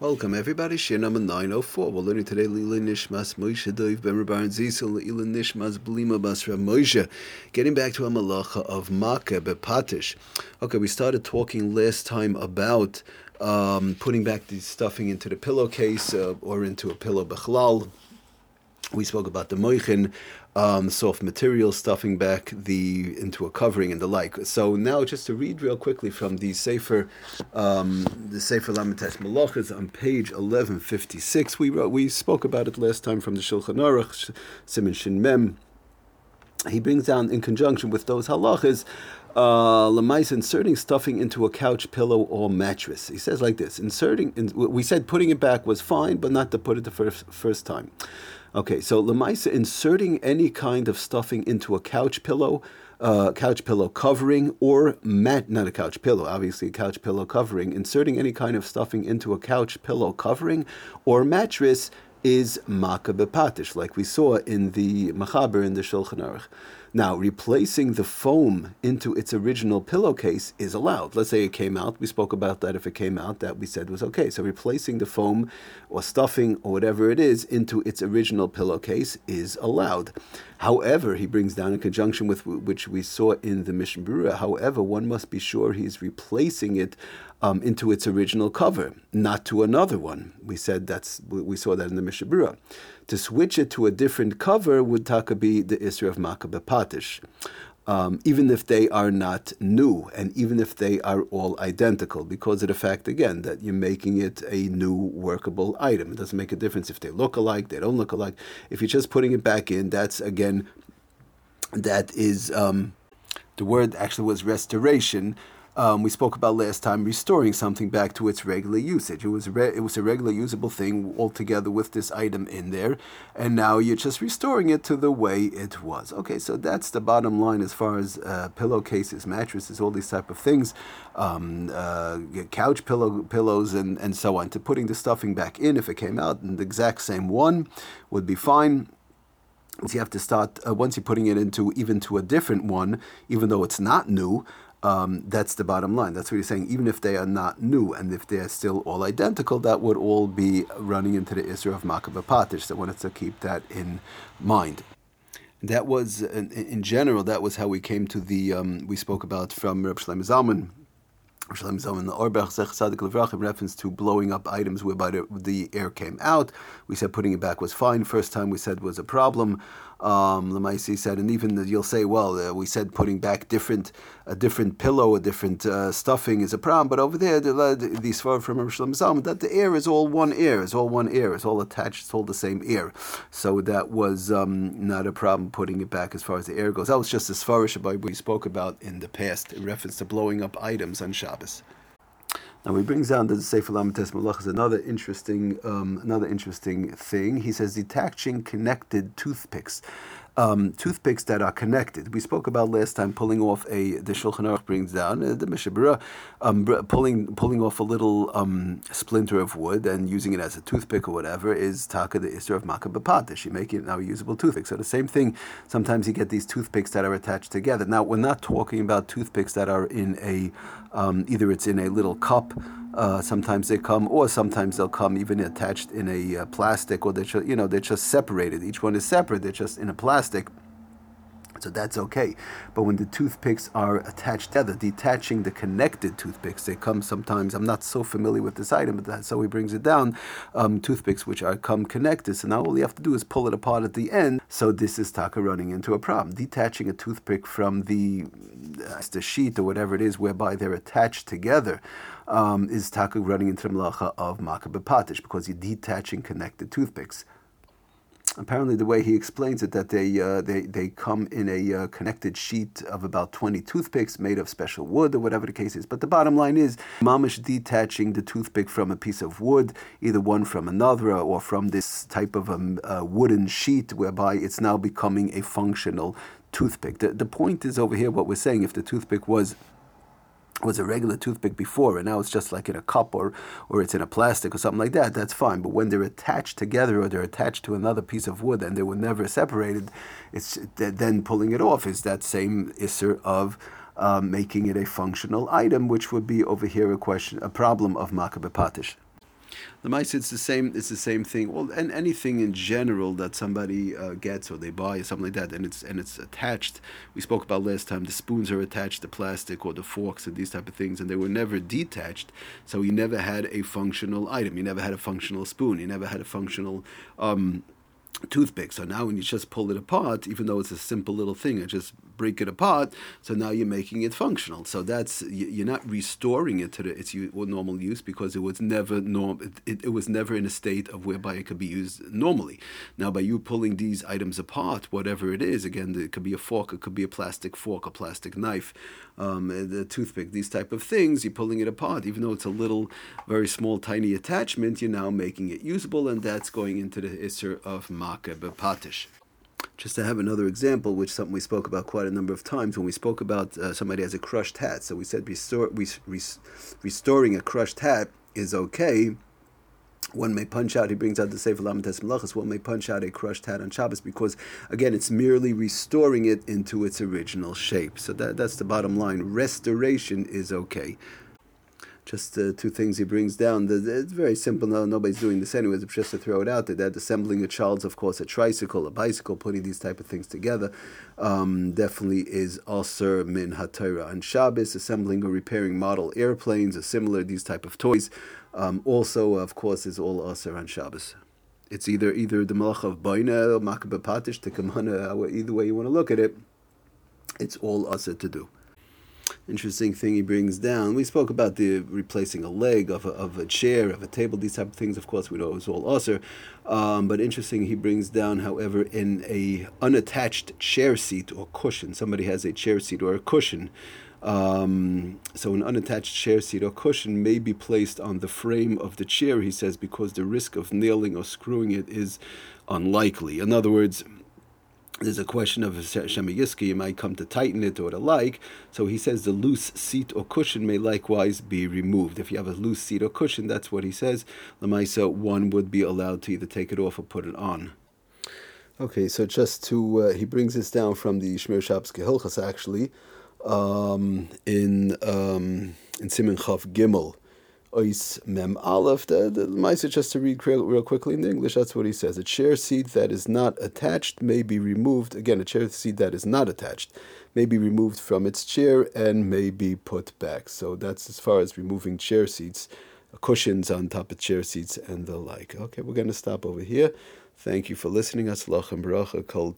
Welcome everybody, Shir number 904. We're learning today Lila Nishmas Moshe Dov Ben Zisel Lila Nishmas Blima Basra Moshe. Getting back to a malacha of Makkah Bepatish. Okay, we started talking last time about um, putting back the stuffing into the pillowcase uh, or into a pillow bechlal. We spoke about the moichin, um, soft material, stuffing back the into a covering and the like. So now, just to read real quickly from the Sefer, um, the Sefer Lamentesh Malachas on page eleven fifty six. We wrote, we spoke about it last time from the Shulchan Aruch, Simon Shin Mem. He brings down in conjunction with those halachas uh, inserting stuffing into a couch, pillow, or mattress. He says like this: inserting. In, we said putting it back was fine, but not to put it the first first time. Okay, so Lemaisa inserting any kind of stuffing into a couch pillow, uh, couch pillow covering, or mat, not a couch pillow, obviously a couch pillow covering, inserting any kind of stuffing into a couch pillow covering or mattress is makabepatish, like we saw in the Machaber in the Shulchan Aruch. Now, replacing the foam into its original pillowcase is allowed. Let's say it came out. We spoke about that if it came out, that we said was okay. So, replacing the foam or stuffing or whatever it is into its original pillowcase is allowed. However, he brings down in conjunction with which we saw in the Mishnah Berurah. However, one must be sure he's replacing it um, into its original cover, not to another one. We said that's we saw that in the Mishnah Berurah. To switch it to a different cover would taka be the Isra of Makkah Patish. Um, even if they are not new and even if they are all identical, because of the fact, again, that you're making it a new workable item. It doesn't make a difference if they look alike, they don't look alike. If you're just putting it back in, that's, again, that is, um, the word actually was restoration, um, we spoke about last time restoring something back to its regular usage. It was re- it was a regular usable thing altogether with this item in there, and now you're just restoring it to the way it was. Okay, so that's the bottom line as far as uh, pillowcases, mattresses, all these type of things, um, uh, couch pillow pillows, and and so on. To putting the stuffing back in, if it came out in the exact same one, would be fine. You have to start uh, once you're putting it into even to a different one, even though it's not new. Um, that's the bottom line. That's what he's saying. Even if they are not new and if they are still all identical, that would all be running into the issue of Makabah Patish. So one has to keep that in mind. That was, in, general, that was how we came to the, um, we spoke about from Reb Shlomo Zalman, Shalom Zalman the Auerbach Sadik Levrach in reference to blowing up items whereby the, air came out. We said putting it back was fine. First time we said was a problem. Um, Lamaisi said, and even you'll say, well, uh, we said putting back different a different pillow, a different uh, stuffing is a problem, but over there, the, the, the Svar from Zalman, that the air is all one air, it's all one air, it's all attached, it's all the same air. So that was um, not a problem putting it back as far as the air goes. That was just as far as we spoke about in the past in reference to blowing up items on Shabbos. Now he brings down the Sefer Lamites Malach is another interesting, um, another interesting thing. He says detaching connected toothpicks um, toothpicks that are connected. We spoke about last time pulling off a the Shulchan Aruch brings down uh, the Mishnah Berurah, um, pulling pulling off a little um, splinter of wood and using it as a toothpick or whatever is taka the Isra of Makkah Bapatish. You make it now a usable toothpick. So the same thing. Sometimes you get these toothpicks that are attached together. Now we're not talking about toothpicks that are in a um, either it's in a little cup uh, sometimes they come, or sometimes they'll come even attached in a uh, plastic, or they're just, you know they're just separated. Each one is separate. They're just in a plastic. So that's okay. But when the toothpicks are attached together, detaching the connected toothpicks, they come sometimes, I'm not so familiar with this item, but that's how he brings it down. Um, toothpicks which are come connected. So now all you have to do is pull it apart at the end. So this is taka running into a problem. Detaching a toothpick from the, the sheet or whatever it is whereby they're attached together um, is taka running into the malacha of makabepatish because you're detaching connected toothpicks. Apparently, the way he explains it, that they uh, they they come in a uh, connected sheet of about twenty toothpicks made of special wood or whatever the case is. But the bottom line is, mamish detaching the toothpick from a piece of wood, either one from another or from this type of a, a wooden sheet, whereby it's now becoming a functional toothpick. The, the point is over here what we're saying. If the toothpick was was a regular toothpick before and now it's just like in a cup or or it's in a plastic or something like that that's fine but when they're attached together or they're attached to another piece of wood and they were never separated it's then pulling it off is that same isser of um, making it a functional item which would be over here a question a problem of makabepatish The mice, it's the same. It's the same thing. Well, and anything in general that somebody uh, gets or they buy or something like that, and it's and it's attached. We spoke about last time. The spoons are attached to plastic or the forks and these type of things, and they were never detached. So you never had a functional item. You never had a functional spoon. You never had a functional. Um, toothpick. So now when you just pull it apart, even though it's a simple little thing, I just break it apart. So now you're making it functional. So that's you're not restoring it to the, its normal use because it was never norm. It, it, was never in a state of whereby it could be used normally. Now by you pulling these items apart, whatever it is, again, it could be a fork, it could be a plastic fork, a plastic knife, um, the toothpick, these type of things. You're pulling it apart, even though it's a little, very small, tiny attachment. You're now making it usable, and that's going into the isser of bepatish. Just to have another example, which something we spoke about quite a number of times when we spoke about uh, somebody has a crushed hat. So we said restore, we, restoring a crushed hat is okay. One may punch out, he brings out the Sefer Lamites Malachas, one may punch out a crushed hat on Shabbos because, again, it's merely restoring it into its original shape. So that, that's the bottom line. Restoration is okay just uh, two things he brings down. It's very simple. No, nobody's doing this anyways. It's just to throw it out there. That assembling a child's, of course, a tricycle, a bicycle, putting these type of things together, um, definitely is also min hatayra and Shabbos. Assembling or repairing model airplanes, or similar these type of toys, um, also, of course, is all also on Shabbos. It's either either the malach of baina or makabah patish, tekamana, either way you want to look at it. It's all also to do interesting thing he brings down. We spoke about the replacing a leg of a, of a chair, of a table, these type of things. Of course, we know it's all usher. Um, but interesting, he brings down, however, in a unattached chair seat or cushion. Somebody has a chair seat or a cushion. Um, so an unattached chair seat or cushion may be placed on the frame of the chair, he says, because the risk of nailing or screwing it is unlikely. In other words, there's a question of Shema Yiski, you might come to tighten it or the like. So he says the loose seat or cushion may likewise be removed. If you have a loose seat or cushion, that's what he says. Lamaisa, one would be allowed to either take it off or put it on. Okay, so just to, uh, he brings this down from the Shmir Shabbos Gehilchas actually, um, in, um, in Simon Chav Gimel. Ois Mem Aleph. The, the, just to read real, real, quickly in English, that's what he says. A chair seat that is not attached may be removed. Again, a chair seat that is not attached may be removed from its chair and may be put back. So that's as far as removing chair seats, uh, cushions on top of chair seats, and the like. Okay, we're going to stop over here. Thank you for listening. Aslach and Bracha Kol